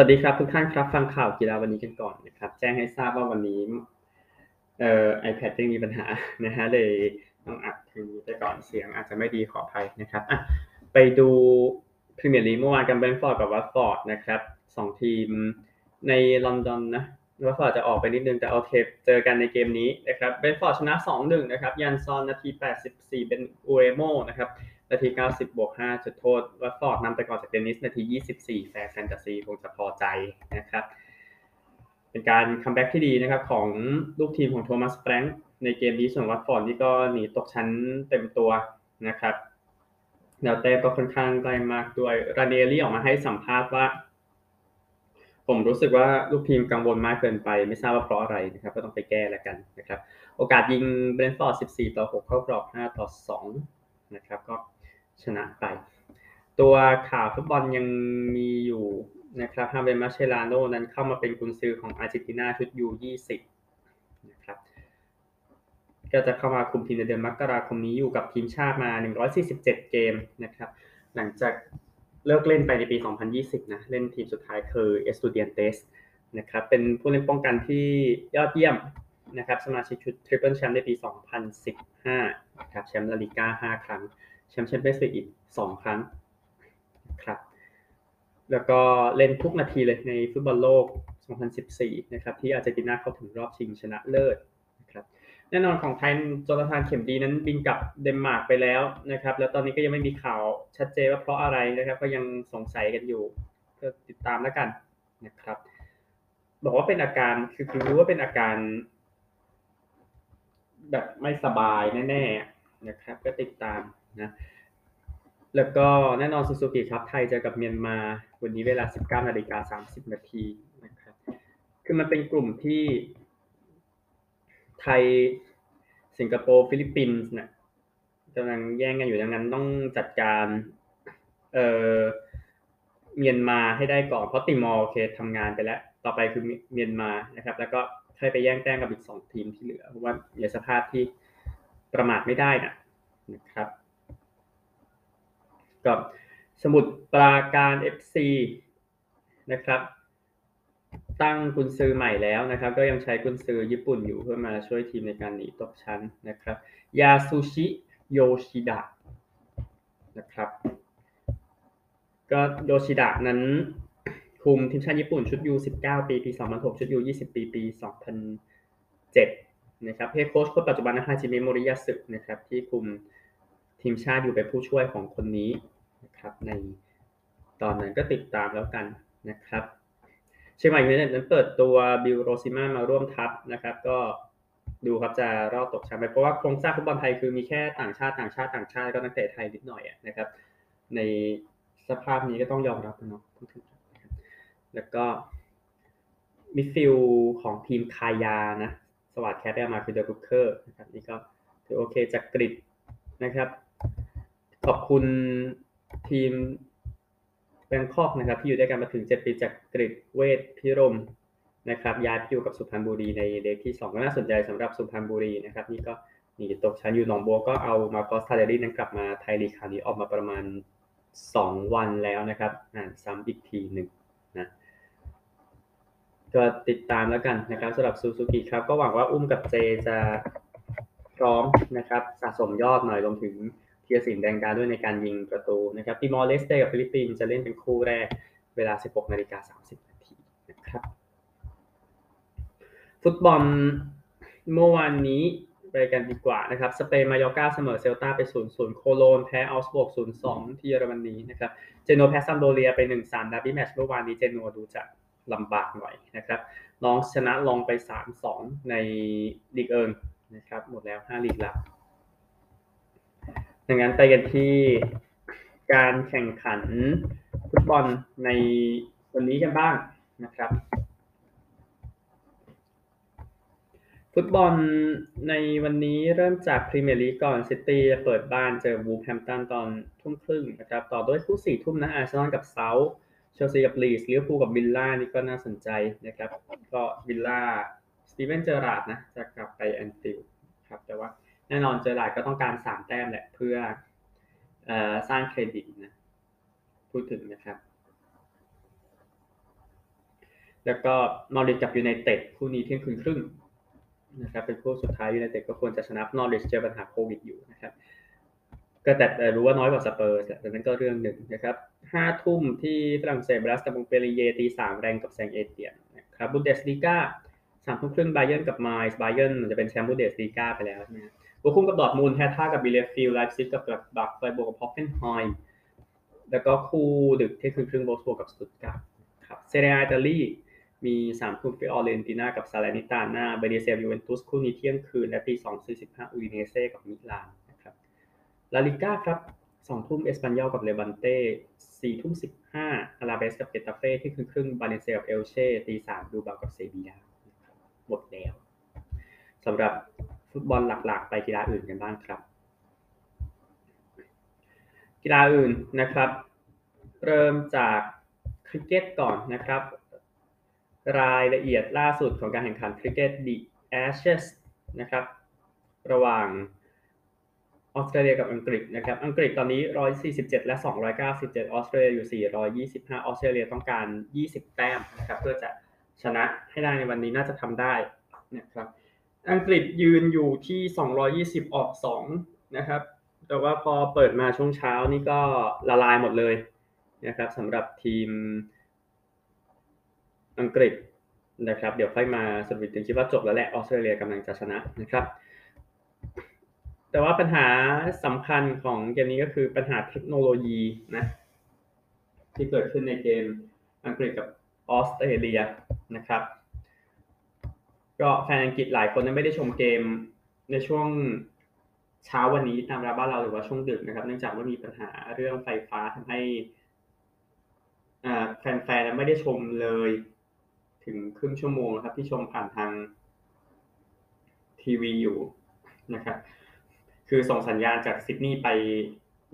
สวัสดีครับทุกท่านครับฟังข่าวกีฬาวันนี้กันก่อนนะครับแจ้งให้ทราบว่าวันนี้เอ่อ iPad ยังมีปัญหานะฮะเลยต้องอัดทีนี้ไปก่อนเสียงอาจจะไม่ดีขออภัยนะครับอะไปดูพรีเมียร์ลีกเมื่อวานกันเบรนท์ฟอร์ดกับวัตฟอร์ดนะครับสองทีมในลอนดอนนะวัตฟอร์ดจะออกไปนิดนึงแต่เอาเทปเจอกันในเกมนี้นะครับเบรนท์ฟอร์ดชนะ 2-1 นะครับยานส์สันนาที 84 เอ็มบูเอโมนะครับ นาที 90 บวก 5 จุดโทษวัตฟอร์ดนำไปก่อนจากเดนิส นาที 24 แฟนแฟนตาซีคงจะพอใจนะครับ เป็นการ comeback ที่ดีนะครับ ของลูกทีมของโทมัสแฟรงค์ในเกมนี้ส่วนวัตฟอร์ดนี่ก็หนีตกชั้นเต็มตัวนะครับแนวเต้ก็ค่อนข้างใกลมากด้วยรานิเอรี่ออกมาให้สัมภาษณ์ว่า ผมรู้สึกว่าลูกทีมกังวลมากเกินไป ไม่ทราบว่าเพราะอะไรนะครับ ก็ต้องไปแก้แล้วกันนะครับ โอกาสยิงเบรนฟอร์ด 14 ต่อ 6 เข้ากรอบ 5 ต่อ 2 นะครับก็ ชนะไป ตัวข่าวฟุตบอลยังมีอยู่นะครับฮาเวมาเชลาโนนั้นเข้ามาเป็นกุนซือของอาร์เจนตินาชุดยู20นะครับก็จะเข้ามาคุมทีมในเดือนมกราคมนี้อยู่กับทีมชาติมา 147 เกมนะครับ หลังจากเลิกเล่นไปในปี 2020 นะ เล่นทีมสุดท้ายคือเอสตูเดียนเตสนะครับ เป็นผู้เล่นป้องกันที่ยอดเยี่ยมนะครับ สมาชิกชุด triple แชมป์ในปี 2015 นะครับ แชมป์ลาลิก้า 5 ครั้ง แชมป์แชมเปี้ยนส์ลีกอีกสองครั้งครับแล้วก็เล่นทุกนาทีเลยในฟุตบอลโลก 2014 นะครับ ที่อาร์เจนตินาเข้าถึงรอบชิงชนะเลิศนะครับแน่นอนของไทยโจนาธานเข็มดีนั้นบินกลับเดนมาร์กไปแล้วนะครับ แล้วตอนนี้ก็ยังไม่มีข่าวชัดเจนว่าเพราะอะไรนะครับ ก็ยังสงสัยกันอยู่ก็ติดตามแล้วกันนะครับ บอกว่าเป็นอาการคือคือรู้ว่าเป็นอาการ แบบไม่สบายแน่ๆนะครับ ก็ติดตาม นะแล้วก็แน่นอนซูซูกิครับไทยเจอกับเมียนมา วันนี้เวลา 19นาฬิกา30นาทีนะครับคือมันเป็นกลุ่มที่ไทยสิงคโปร์ฟิลิปปินส์เนี่ยกำลังแย่งกันอยู่ดังนั้นต้องจัดการเอ่อเมียนมาให้ได้ก่อนเพราะติมอร์โอเคทำงานไปแล้ว ต่อไปคือเมียนมานะครับ แล้วก็ให้ไปแย่งแต้มกับอีกสองทีมที่เหลือเพราะว่าในสภาพที่ประมาทไม่ได้นะนะครับ กับ สมุดปราการ FC นะครับ ตั้งกุนซือใหม่แล้วนะครับ ก็ยังใช้กุนซือญี่ปุ่นอยู่เพื่อมาช่วยทีมในการหนีตกชั้นนะครับ ยาซูชิโยชิดะนะครับก็โยชิดะนั้นคุมทีมชาติญี่ปุ่นชุดยู19 ปี ปี 2006 ชุดยู20 ปี ปี 2007 นะครับเฮดโค้ชคนปัจจุบันนะฮาจิเมะโมริยาสึนะครับที่คุมทีมชาติอยู่เป็นผู้ช่วยของคนนี้ นะครับในตอนนั้นก็ติดตามแล้วกันนะครับ เชียงใหม่ยูไนเต็ดนั้นเปิดตัวบิลโรซิมามาร่วมทัพนะครับ ก็ดูครับจะรอดตกชั้นไปเพราะว่าโครงสร้างฟุตบอลไทยคือมีแค่ต่างชาติต่างชาติต่างชาติก็นักเตะไทยนิดหน่อยนะครับ ในสภาพนี้ก็ต้องยอมรับนะเนาะแล้วก็มิดฟิลของทีมคายานะ สวัสดแคทได้มาคือเดอะบุคเคอร์นะครับนี่ก็ถือโอเคจากกริดนะครับ ขอบคุณ ทีมแบงคอกนะครับที่อยู่ด้วยกันมาถึง7ปีจากกริดเวทพิรมนะครับย้ายไปอยู่กับสุพรรณบุรีในเลขที่2ก็น่าสนใจสำหรับสุพรรณบุรีนะครับนี่ก็หนีตกชั้นอยู่หนองบัวก็เอามาคอสทาเดรี่นั้นกลับมาไทยลีกคราวนี้ออกมาประมาณ2วันแล้วนะครับอ่านซ้ำอีกทีหนึ่งนะก็ติดตามแล้วกันนะครับสำหรับซูซูกิครับก็หวังว่าอุ้มกับเจจะพร้อมนะครับสะสมยอดหน่อยรวมถึง ธีรศิลป์แดงดาด้วยในการยิงประตูนะครับติมอร์เลสเตกับฟิลิปปินส์จะเล่นเป็นคู่แรกเวลา 16นาฬิกา30นาทีนะครับ ฟุตบอลเมื่อวานนี้ไปกันดีกว่านะครับ สเปนมายอกาเสมอเซลตาไป 0-0 โคโลญจน์แพ้เอาก์สบวร์ก0-2 ที่เยอรมนีนะครับ เจนัวแพ้ซามพ์โดเรียไป 1-3ดาร์บี้แมตช์เมื่อวานนี้เจนัวดูจะลำบากหน่อยนะครับ น็องต์ชนะล็องส์ไป 3-2 ในลีกเอิงนะครับ หมดแล้ว 5 ลีกละ ดังนั้นไปกันที่การแข่งขันฟุตบอลในวันนี้กันบ้างนะครับ ฟุตบอลในวันนี้เริ่มจากพรีเมียร์ลีกก่อนซิตี้เปิดบ้านเจอวูล์ฟแฮมป์ตันตอนทุ่มครึ่งนะครับ ต่อด้วยคู่สี่ทุ่มนะอาร์เซนอลกับเซาท์เชลซีกับลีดส์ลิเวอร์พูลกับวิลล่านี่ก็น่าสนใจนะครับ ก็วิลล่าสตีเวนเจอราร์ดนะจะกลับไปแอนฟิลด์ครับแต่ว่า แน่นอนเจอราร์ดก็ต้องการสามแต้มแหละเพื่อสร้างเครดิตนะพูดถึงนะครับ แล้วก็นอริชกับยูไนเต็ดคู่นี้เที่ยงคืนครึ่งนะครับเป็นคู่สุดท้ายยูไนเต็ดก็ควรจะชนะนอริชเจอปัญหาโควิดอยู่นะครับก็แต่รู้ว่าน้อยกว่าสเปอร์สแต่นั้นก็เรื่องหนึ่งนะครับห้าทุ่มที่ฝรั่งเศสบรัสกับมงเปรีเยตีสามแรงกับแซงเอเตียนนะครับบุนเดสลีกาสามทุ่มครึ่งไบเยนกับไมซ์ไบเยนจะเป็นแชมป์บุนเดสลีกาไปแล้วใช่ไหม บุคุ้มกับดอทมูลแฮท่ากับบิเลฟิลไลฟ์ซิกกับบักไฟโบกับฮอฟเฟนไฮม์แล้วก็คู่ดึกที่คืนครึ่งโบสโบกับสตุตการ์ครับเซเรียอิตาลีมีสามทุ่มฟิออเรนติน่ากับซาเลนิตาน่าเบเดเซียยูเวนตุสคู่นี้เที่ยงคืน และตีสองสี่สิบห้าอูดิเนเซ่กับมิลานนะครับลาลิก้าครับสองทุ่มเอสปันยอลกับเลบานเต้สี่ทุ่มสิบห้าอลาเบสกับเกตาเฟ่เที่ยงคืนครึ่งบาเลนเซียกับเอลเช่ตีสามบิลเบากับเซบีย่าหมดแล้วสำหรับ ฟุตบอลหลักๆ ไปกีฬาอื่นกันบ้างครับ กีฬาอื่นนะครับ เริ่มจากคริกเก็ตก่อนนะครับ รายละเอียดล่าสุดของการแข่งขันคริกเก็ต The Ashes นะครับ ระหว่างออสเตรเลียกับอังกฤษนะครับ อังกฤษตอนนี้ 147 และ 297 ออสเตรเลียอยู่ 425 ออสเตรเลียต้องการ 20 แต้มนะครับ เพื่อจะชนะให้ได้ในวันนี้น่าจะทำได้นะครับ อังกฤษยืนอยู่ที่ 220 ออก 2 นะครับ แต่ว่าพอเปิดมาช่วงเช้านี่ก็ละลายหมดเลยนะครับสำหรับทีมอังกฤษนะครับ เดี๋ยวค่อยมาสรุปถึงคิดว่าจบแล้วแหละออสเตรเลียกำลังจะชนะนะครับ แต่ว่าปัญหาสำคัญของเกมนี้ก็คือปัญหาเทคโนโลยีนะที่เกิดขึ้นในเกมอังกฤษกับออสเตรเลียนะครับ ก็แฟนอังกฤษหลายคนไม่ได้ชมเกมในช่วงเช้าวันนี้ตามเวลาบ้านเราหรือว่าช่วงดึกนะครับ เนื่องจากว่ามีปัญหาเรื่องไฟฟ้าทำให้แฟนๆไม่ได้ชมเลย ถึงครึ่งชั่วโมงครับ ที่ชมผ่านทางทีวีอยู่นะครับ คือส่งสัญญาณจากซิดนีย์ไป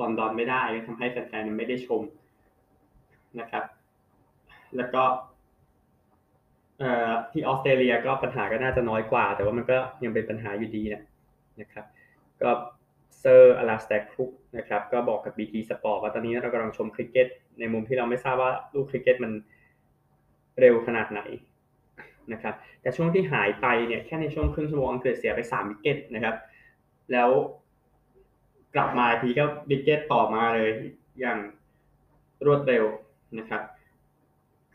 ลอนดอนไม่ได้ทำให้แฟนๆไม่ได้ชมนะครับ แล้วก็ ที่ออสเตรเลียก็ปัญหาก็น่าจะน้อยกว่า แต่ว่ามันก็ยังเป็นปัญหาอยู่ดีนะนะครับก็เซอร์อลาสแตกคุกนะครับก็บอกกับ BT Sport ว่าตอนนี้เรากำลังชมคริกเก็ตในมุมที่เราไม่ทราบว่าลูกคริกเก็ตมันเร็วขนาดไหนนะครับแต่ช่วงที่หายไปเนี่ยแค่ในช่วงครึ่งชั่วโมงอังกฤษเสียไป3 wicket นะครับแล้วกลับมาทีก็ wicket ต่อมาเลยอย่างรวดเร็วนะครับ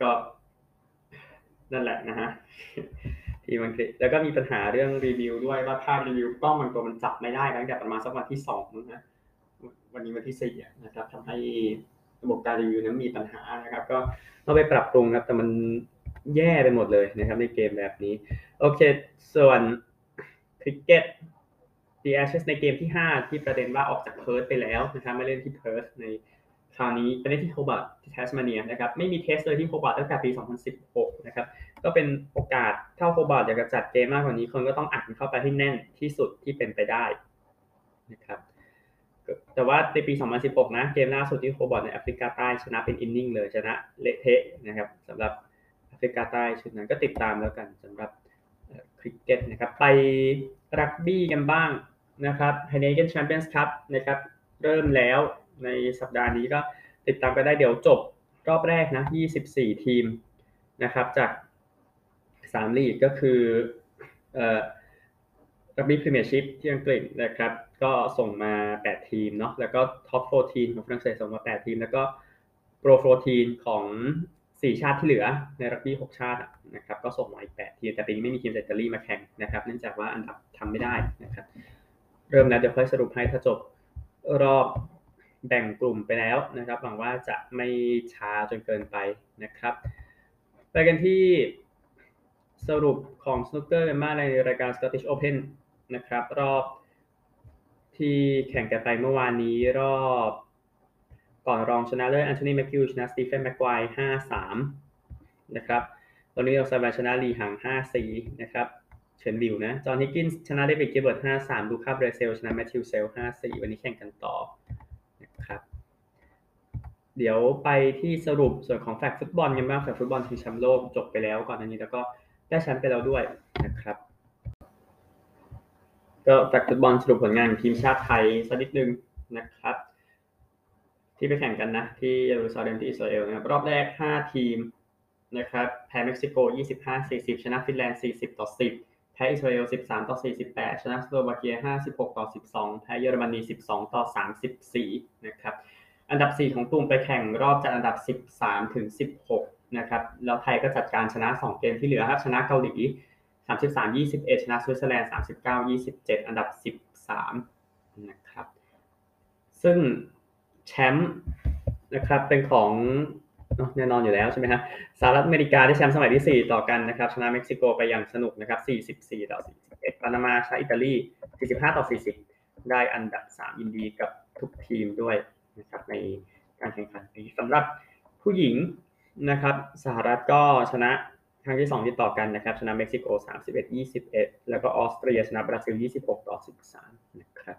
ก็ นั่นแหละนะฮะที่มันแล้วก็มีปัญหาเรื่องรีวิวด้วยว่าภาพรีวิวกล้องมันตัวมันจับไม่ได้ตั้งแต่ประมาณสักวันที่สองนะวันนี้วันที่สี่นะครับทำให้ระบบการรีวิวนั้นมีปัญหานะครับ ก็ต้องไปปรับปรุงครับ แต่มันแย่ไปหมดเลยนะครับ ในเกมแบบนี้ โอเค ส่วนคริกเก็ต The Ashes ในเกมที่ 5 ที่ประเด็นว่าออกจากเพิร์ธไปแล้วนะครับไม่เล่นที่เพิร์ธในคราวนี้ไปเล่นที่โฮบาร์ตที่แทสมาเนียนะครับไม่มี Test เลยที่โฮบาร์ตตั้งแต่ปี 2016 นะครับ ก็เป็นโอกาสถ้าโฮบาร์ตอยากจะจัดเกมมากกว่านี้คนก็ต้องอัดเข้าไปให้แน่นที่สุดที่เป็นไปได้นะครับแต่ว่าในปี 2016 นะ เกมล่าสุดที่โฮบาร์ตในแอฟริกาใต้ชนะเป็น innings เลยชนะเละเทะนะครับสำหรับแอฟริกาใต้ชุดนั้นก็ติดตามแล้วกันสำหรับคริกเก็ตนะครับไปรักบี้กันบ้างนะครับไฮเนเกนแชมเปี้ยนส์คัพนะครับเริ่มแล้วในสัปดาห์นี้ก็ติดตามไปได้เดี๋ยวจบรอบแรกนะ 24 ทีม นะครับจาก3ลีกก็คือเอ่อรักบี้พรีเมียร์ชิพที่อังกฤษนะครับ ก็ส่งมา 8 ทีมเนาะแล้วก็ท็อป14ของฝรั่งเศสส่งมา 8 ทีม แล้วก็โปร14ของ 4 ชาติที่เหลือในรักบี้ 6 ชาตินะครับก็ส่งมาอีก 8 ทีม แต่ปีนี้ไม่มีทีมจากอิตาลีมาแข่งนะครับ เนื่องจากว่าอันดับทำไม่ได้นะครับ เริ่มแล้วเดี๋ยวค่อยสรุปให้ถ้าจบรอบแบ่งกลุ่มไปแล้วนะครับหวังว่าจะไม่ช้าจนเกินไปนะครับ ไปกันที่สรุปของสนุกเกอร์กันมาในรายการ Scottish Open นะครับ รอบที่แข่งกันไปเมื่อวานนี้รอบก่อนรองชนะเลิศแอนโทนีแมคคิวชนะสตีเฟนแม็กควายห้าสามนะครับตอนนี้เราซาบาชนะลีหังห้าสี่นะครับเฉินบิวนะ จอห์นฮิกกินส์ชนะเดวิดเกเบิร์ตห้าสามดูคาเบรเซลชนะแมทธิวเซลห้าสี่วันนี้แข่งกันต่อ เดี๋ยวไปที่สรุปส่วนของ flag football กันบ้าง flag football ทีแชมป์โลกจบไปแล้วก่อนอันนี้แล้วก็ได้แชมป์ไปแล้วด้วยนะครับ ก็ flag football สรุปผลงานทีมชาติไทยสักนิดนึงนะครับ ที่ไปแข่งกันนะ ที่เยรูซาเล็มที่อิสราเอลนะครับรอบแรก 5 ทีมนะครับแพ้เม็กซิโก 25-40 ชนะฟินแลนด์ 40 ต่อ 10 แพ้อิสราเอล 13 ต่อ 48 ชนะสโลวาเกีย 56 ต่อ 12 แพ้เยอรมนี 12 ต่อ 34 นะครับ อันดับ 4 ของกลุ่มไปแข่งรอบจากอันดับ 13 ถึง 16 นะครับ แล้วไทยก็จัดการชนะ 2 เกมที่เหลือครับ ชนะเกาหลี 33 21 ชนะสวิตเซอร์แลนด์ 39 27 อันดับ 13 นะครับ ซึ่งแชมป์นะครับเป็นของแน่นอนอยู่แล้วใช่ไหมฮะสหรัฐอเมริกาได้แชมป์สมัยที่ 4 ต่อกันนะครับ ชนะเม็กซิโกไปอย่างสนุกนะครับ 44 ต่อ 41ปานามาชนะอิตาลี 45 ต่อ 40 ได้อันดับ 3 ยินดีกับทุกทีมด้วย นะครับในการแข่งขันนี้สำหรับผู้หญิงนะครับสหรัฐก็ชนะครั้งที่2ที่ต่อกันนะครับชนะเม็กซิโก 31 21 แล้วก็ออสเตรียชนะบราซิล 26 ต่อ 13 นะครับ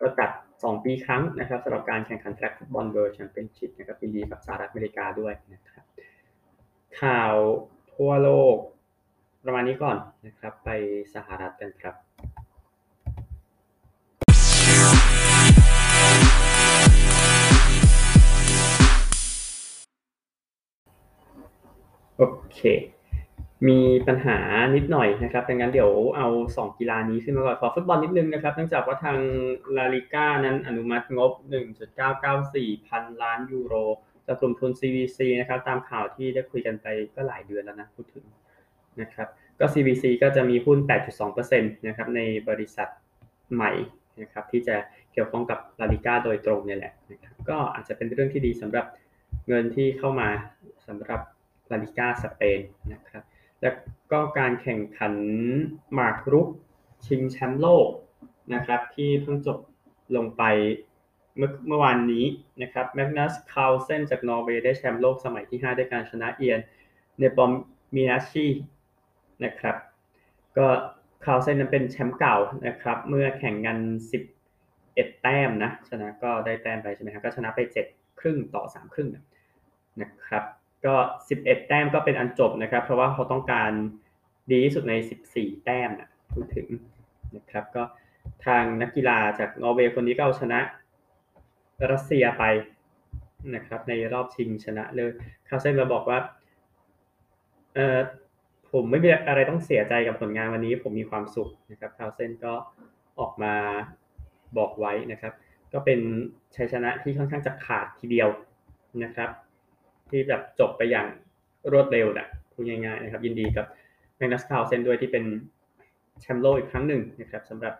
ก็จัด 2 ปีครั้งนะครับสำหรับการแข่งขัน Flag Football World Championship นะครับยินดีกับสหรัฐอเมริกาด้วยนะครับข่าวทั่วโลกประมาณนี้ก่อนนะครับไปสหรัฐกันครับ โอเค มีปัญหานิดหน่อยนะครับ ดังนั้นเดี๋ยวเอา 2 กีฬานี้ขึ้นมาก่อน ขอฟุตบอลนิดนึงนะครับ เนื่องจากว่าทางลาลิก้านั้นอนุมัติงบ 1.994 พันล้านยูโร จากกลุ่มทุน CVC นะครับ ตามข่าวที่ได้คุยกันไปก็หลายเดือนแล้วนะพูดถึงนะครับ ก็ CVC ก็จะมีหุ้น 8.2%นะครับในบริษัทใหม่นะครับที่จะเกี่ยวข้องกับลาลิก้าโดยตรงเนี่ยแหละนะครับก็อาจจะเป็นเรื่องที่ดีสำหรับเงินที่เข้ามาสำหรับ ลาลิก้าสเปนนะครับ แล้วก็การแข่งขันหมากรุกชิงแชมป์โลกนะครับ ที่เพิ่งจบลงไปเมื่อเมื่อวานนี้นะครับแมกนัสคาลเซนจากนอร์เวย์ได้แชมป์โลกสมัยที่ 5 ด้วยการชนะเอียนเนปอมมินาชีนะครับ ก็คาลเซนนั้นเป็นแชมป์เก่านะครับ เมื่อแข่งกัน 11 แต้มนะชนะก็ได้แต้มไปใช่ไหมครับก็ชนะไป 7 ครึ่งต่อ 3 ครึ่งนะครับ ก็ 11 แต้มก็เป็นอันจบนะครับ เพราะว่าเขาต้องการดีที่สุดใน 14 แต้มนะพูดถึงนะครับก็ทางนักกีฬาจากนอร์เวย์คนนี้ก็เอาชนะรัสเซียไปนะครับ ในรอบชิงชนะเลยคาเซนเราบอกว่าเออผมไม่มีอะไรต้องเสียใจกับผลงานวันนี้ ผมมีความสุขนะครับคาเซนก็ออกมาบอกไว้นะครับ ก็เป็นชัยชนะที่ค่อนข้างจะขาดทีเดียวนะครับ ที่แบบจบไปอย่างรวดเร็วนะพูดง่ายๆนะครับ ยินดีกับแมกนัสคาร์ลเซนด้วยที่เป็นแชมป์โลกอีกครั้งหนึ่งนะครับสำหรับ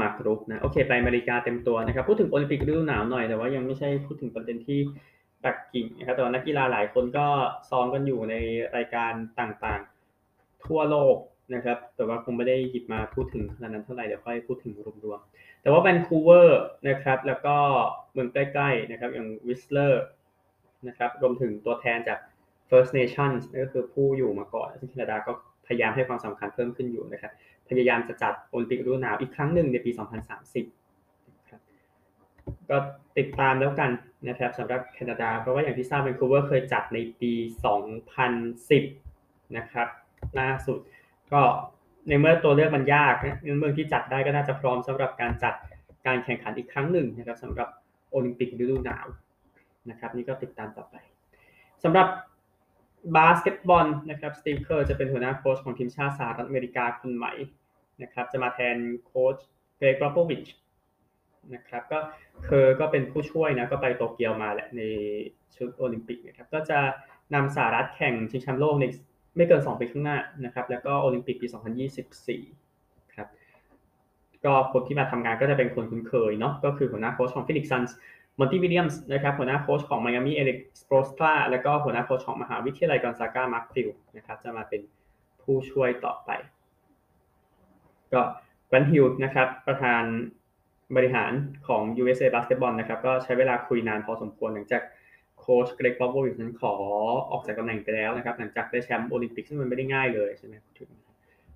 หมากรุกนะโอเค ไปอเมริกาเต็มตัวนะครับ พูดถึงโอลิมปิกฤดูหนาวหน่อยแต่ว่ายังไม่ใช่พูดถึงประเด็นที่ปักกิ่งนะครับแต่ว่านักกีฬาหลายคนก็ซ้อมกันอยู่ในรายการต่างๆ ทั่วโลก นะครับ แต่ว่าคงไม่ได้หยิบมาพูดถึงขนาดนั้นเท่าไหร่ เดี๋ยวค่อยพูดถึงรวมๆ แต่ว่าแวนคูเวอร์นะครับ แล้วก็เมืองใกล้ๆนะครับ อย่างวิสเลอร์นะครับ รวมถึงตัวแทนจาก First Nations นั่นก็คือผู้อยู่มาก่อน ซึ่งแคนาดาก็พยายามให้ความสำคัญเพิ่มขึ้นอยู่นะครับ พยายามจะจัดโอลิมปิกฤดูหนาวอีกครั้งหนึ่งในปี 2030ครับก็ติดตามแล้วกันนะครับสำหรับแคนาดา เพราะว่าอย่างที่ทราบแวนคูเวอร์เคยจัดในปี 2010 นะครับล่าสุด ก็ในเมื่อตัวเลือกมันยากนะเมืองที่จัดได้ก็น่าจะพร้อมสำหรับการจัดการแข่งขันอีกครั้งหนึ่งนะครับสำหรับโอลิมปิกฤดูหนาวนะครับ นี่ก็ติดตามต่อไปสำหรับบาสเกตบอลนะครับสตีฟเคอร์จะเป็นหัวหน้าโค้ชของทีมชาติสหรัฐอเมริกาคนใหม่นะครับ จะมาแทนโค้ชเกรกโปโปวิชนะครับก็เคอร์ก็เป็นผู้ช่วยนะก็ไปโตเกียวมาแหละในชุดโอลิมปิกนะครับก็จะนำสหรัฐแข่งชิงแชมป์โลกใน ไม่เกิน 2 ปีข้างหน้านะครับ แล้วก็โอลิมปิกปี 2024 ครับ ก็คนที่มาทำงานก็จะเป็นคนคุ้นเคยเนาะ ก็คือหัวหน้าโค้ชของฟินิกซันส์มอนตี้วิลเลียมส์นะครับหัวหน้าโค้ชของไมอามี่ฮีทเอริกสโปลสตราแล้วก็หัวหน้าโค้ชของมหาวิทยาลัยกอนซาก้ามาร์คฟิวนะครับ จะมาเป็นผู้ช่วยต่อไป ก็แกรนต์ฮิลล์นะครับ ประธานบริหารของ USA Basketball นะครับ ก็ใช้เวลาคุยนานพอสมควรหลังจาก โค้ชเกรกป๊อปโบวิชนั้นขอออกจากตำแหน่งไปแล้วนะครับ หลังจากได้แชมป์โอลิมปิกซึ่งมันไม่ได้ง่ายเลยใช่ไหมถึง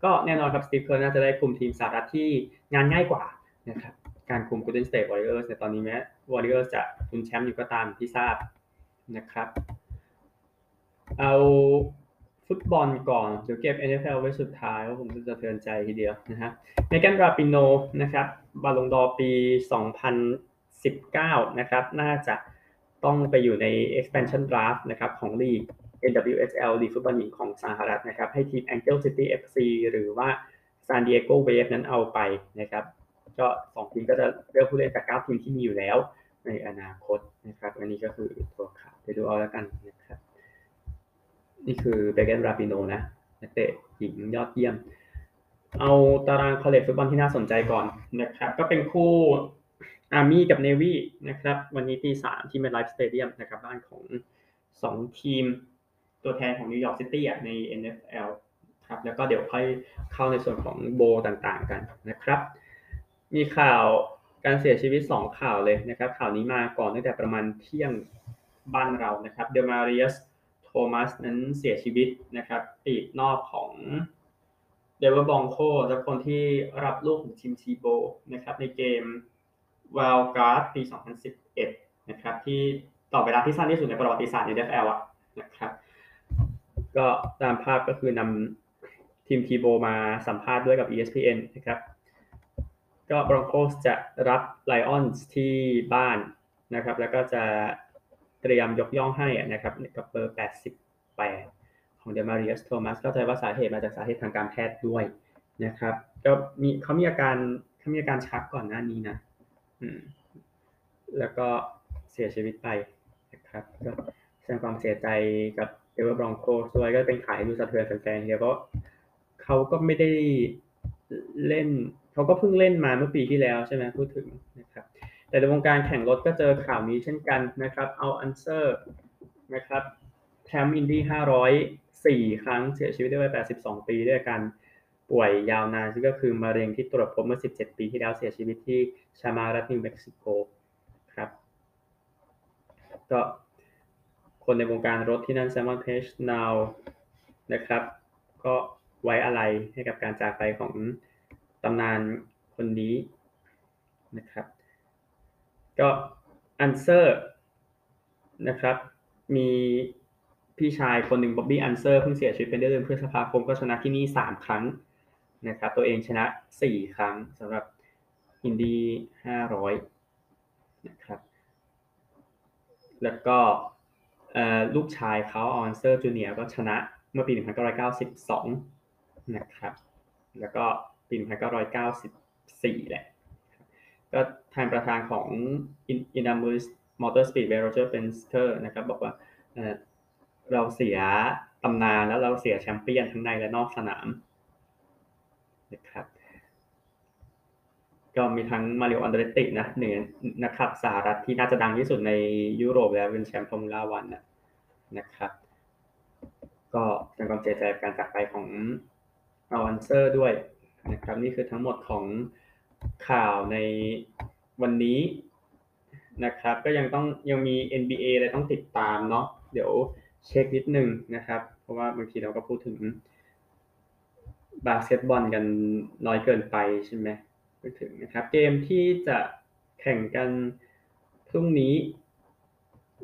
ก็แน่นอนครับสตีฟเคอร์น่าจะได้คุมทีมสหรัฐที่งานง่ายกว่านะครับการคุม Golden State Warriors ในตอนนี้แม้ Warriors จะลุ้นแชมป์อยู่ก็ตามที่ทราบนะครับเอาฟุตบอลก่อนเดี๋ยวเก็บ NFL ไว้สุดท้ายว่าผมจะเตือนใจทีเดียวนะฮะเมแกนราปิโนนะครับบัลลงดอร์ปี 2019 นะครับ น่าจะ ต้องไปอยู่ใน expansion draft นะครับของลีก NWSL ลีกฟุตบอลหญิงของสหรัฐนะครับ ให้ทีม Angel City FC หรือว่า San Diego Wave นั้นเอาไปนะครับ ก็สองทีมก็จะเลือกผู้เล่นจากเก้าทีมที่มีอยู่แล้วในอนาคตนะครับ อันนี้ก็คือตัวข่าวไปดูเอาแล้วกันนะครับ นี่คือเบเกนราปิโนนะนักเตะหญิงยอดเยี่ยม เอาตาราง college football ที่น่าสนใจก่อนนะครับ ก็เป็นคู่ อาร์มี่กับเนวี่นะครับ วันนี้ตีสามที่เม็ทไลฟ์สเตเดียมนะครับบ้านของสองทีมตัวแทนของนิวยอร์กซิตี้ใน NFL ครับแล้วก็เดี๋ยวค่อยเข้าในส่วนของ bowl ต่างๆกันนะครับ มีข่าวการเสียชีวิต 2 ข่าวเลยนะครับ ข่าวนี้มาก่อนตั้งแต่ประมาณเที่ยงบ้านเรานะครับเดมาริอัสโทมัสนั้นเสียชีวิตนะครับปีกนอกของเดนเวอร์บรองโคสและคนที่รับลูกของทิมทีโบนะครับในเกม wild card ปี 2011 นะครับ ที่ต่อเวลาที่สั้นที่สุดในประวัติศาสตร์ใน NFL อะนะครับ ก็ตามภาพก็คือนำทิมทีโบมาสัมภาษณ์ด้วยกับ ESPN นะครับก็บรองโคสจะรับไลออนส์ที่บ้านนะครับ แล้วก็จะเตรียมยกย่องให้นะครับกับเบอร์ 88 ของเดมาริอัสโทมัสเข้าใจว่าสาเหตุมาจากสาเหตุทางการแพทย์ด้วยนะครับ ก็มีเขามีอาการเขามีอาการชักก่อนหน้านี้นะ แล้วก็เสียชีวิตไปนะครับก็แสดงความเสียใจกับเอเวอร์บรองโคสด้วยก็เป็นขายดูสะเทือนแฟนๆเดียวเพราะเขาก็ไม่ได้เล่นเขาก็เพิ่งเล่นมาเมื่อปีที่แล้วใช่ไหมพูดถึงนะครับ แต่ในวงการแข่งรถก็เจอข่าวนี้เช่นกันนะครับเอาอันเซอร์นะครับแชมป์อินดี้504 ครั้งเสียชีวิตด้วยวัย82 ปีด้วยการ ป่วยยาวนานซึ่งก็คือมะเร็งที่ตรวจพบเมื่อ 17 ปีที่แล้วเสียชีวิตที่ชามารัฐนิวเม็กซิโกครับก็คนในวงการรถที่นั่นแซมมอนเพจนาวนะครับ ก็ไว้อะไรให้กับการจากไปของตำนานคนนี้นะครับ ก็อันเซอร์นะครับ มีพี่ชายคนหนึ่งบ๊อบบี้อันเซอร์เพิ่งเสียชีวิตเป็นเดือนพฤษภาคมก็ชนะที่นี่สามครั้ง นะครับ ตัวเองชนะสี่ครั้งสำหรับอินดี้ห้าร้อยนะครับ แล้วก็ลูกชายเขาอัลอันเซอร์จูเนียร์ก็ชนะเมื่อปี 1992 นะครับ แล้วก็ปี 1994 แหละ ก็ทางประธานของอินเดียแนโพลิสมอเตอร์สปีดเวย์โรเจอร์เพนสกี้นะครับ บอกว่าเราเสียตำนานแล้วเราเสียแชมเปี้ยนทั้งในและนอกสนาม นะครับก็มีทั้งมาริโออันเดรตตินะหนึ่งนักขับสหรัฐที่น่าจะดังที่สุดในยุโรปแล้วเป็นแชมป์ฟอร์มูล่าวันนะครับ ก็แสดงความเสียใจการจากไปของอัลอันเซอร์ด้วยนะครับนี่คือทั้งหมดของข่าวในวันนี้นะครับ ก็ยังต้องยังมี NBA อะไรต้องติดตามเนาะเดี๋ยวเช็คนิดนึงนะครับ เพราะว่าบางทีเราก็พูดถึง บาสเกตบอลกันน้อยเกินไปใช่ไหมพูดถึงนะครับ เกมที่จะแข่งกันพรุ่งนี้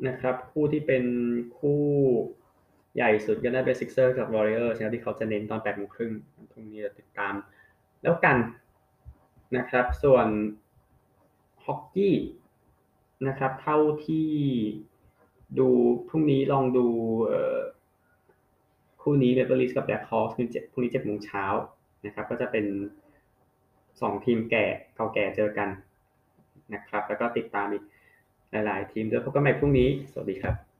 นะครับ คู่ที่เป็นคู่ใหญ่สุดก็ได้เป็นซิกเซอร์กับวอริเออร์นะที่เขาจะเน้นตอนแปดโมงครึ่งพรุ่งนี้จะติดตาม แล้วกันนะครับ ส่วนฮอกกี้นะครับ เท่าที่ดูพรุ่งนี้ลองดู คู่นี้เมเปิลลีฟส์กับแบล็คฮอว์กส์คือเจ็ดพรุ่งนี้เจ็ดโมงเช้านะครับ ก็จะเป็นสองทีมแก่เก่าแก่เจอกันนะครับ แล้วก็ติดตามอีกหลาย ๆ ทีมด้วยพบกันใหม่พรุ่งนี้ สวัสดีครับ